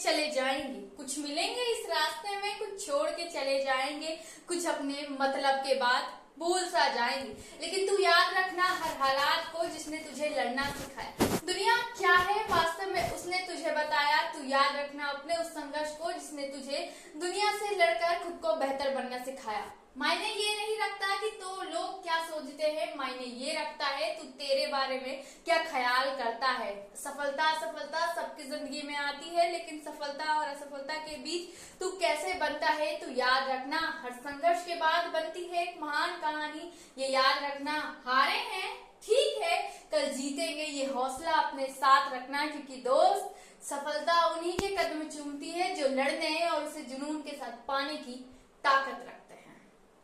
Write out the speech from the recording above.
चले जाएँगे। कुछ मिलेंगे इस रास्ते में, कुछ छोड़ के चले जाएँगे। कुछ अपने मतलब के बाद भूल सा जाएँगे। लेकिन तू याद रखना हर हालात को जिसने तुझे लड़ना सिखाया। दुनिया क्या है? वास्तव में उसने तुझे बताया। तू याद रखना अपने उस संघर्ष को जिसने तुझे दुनिया से लड़कर खुद को बेहतर बनना सिखाया। मायने ये नहीं रखता कि तो लोग क्या सोचते हैं, मायने ये रखता है, तू तेरे बारे में क्या ख्याल करता है? सफलता असफलता सबकी ज़िंदगी में आती है, लेकिन सफलता और असफलता के बीच तू कैसे बनता है, तू याद रखना। हर संघर्ष के बाद बनती है एक महान कहानी। ये याद रखना, हारे हैं, ठीक है, कल जीतेंगे, ये हौसला अपने साथ रखना, क्योंकि दोस्त सफलता उन्हीं के कदम चूमती है जो लड़ने और उसे जुनून के साथ पाने की ताकत रखते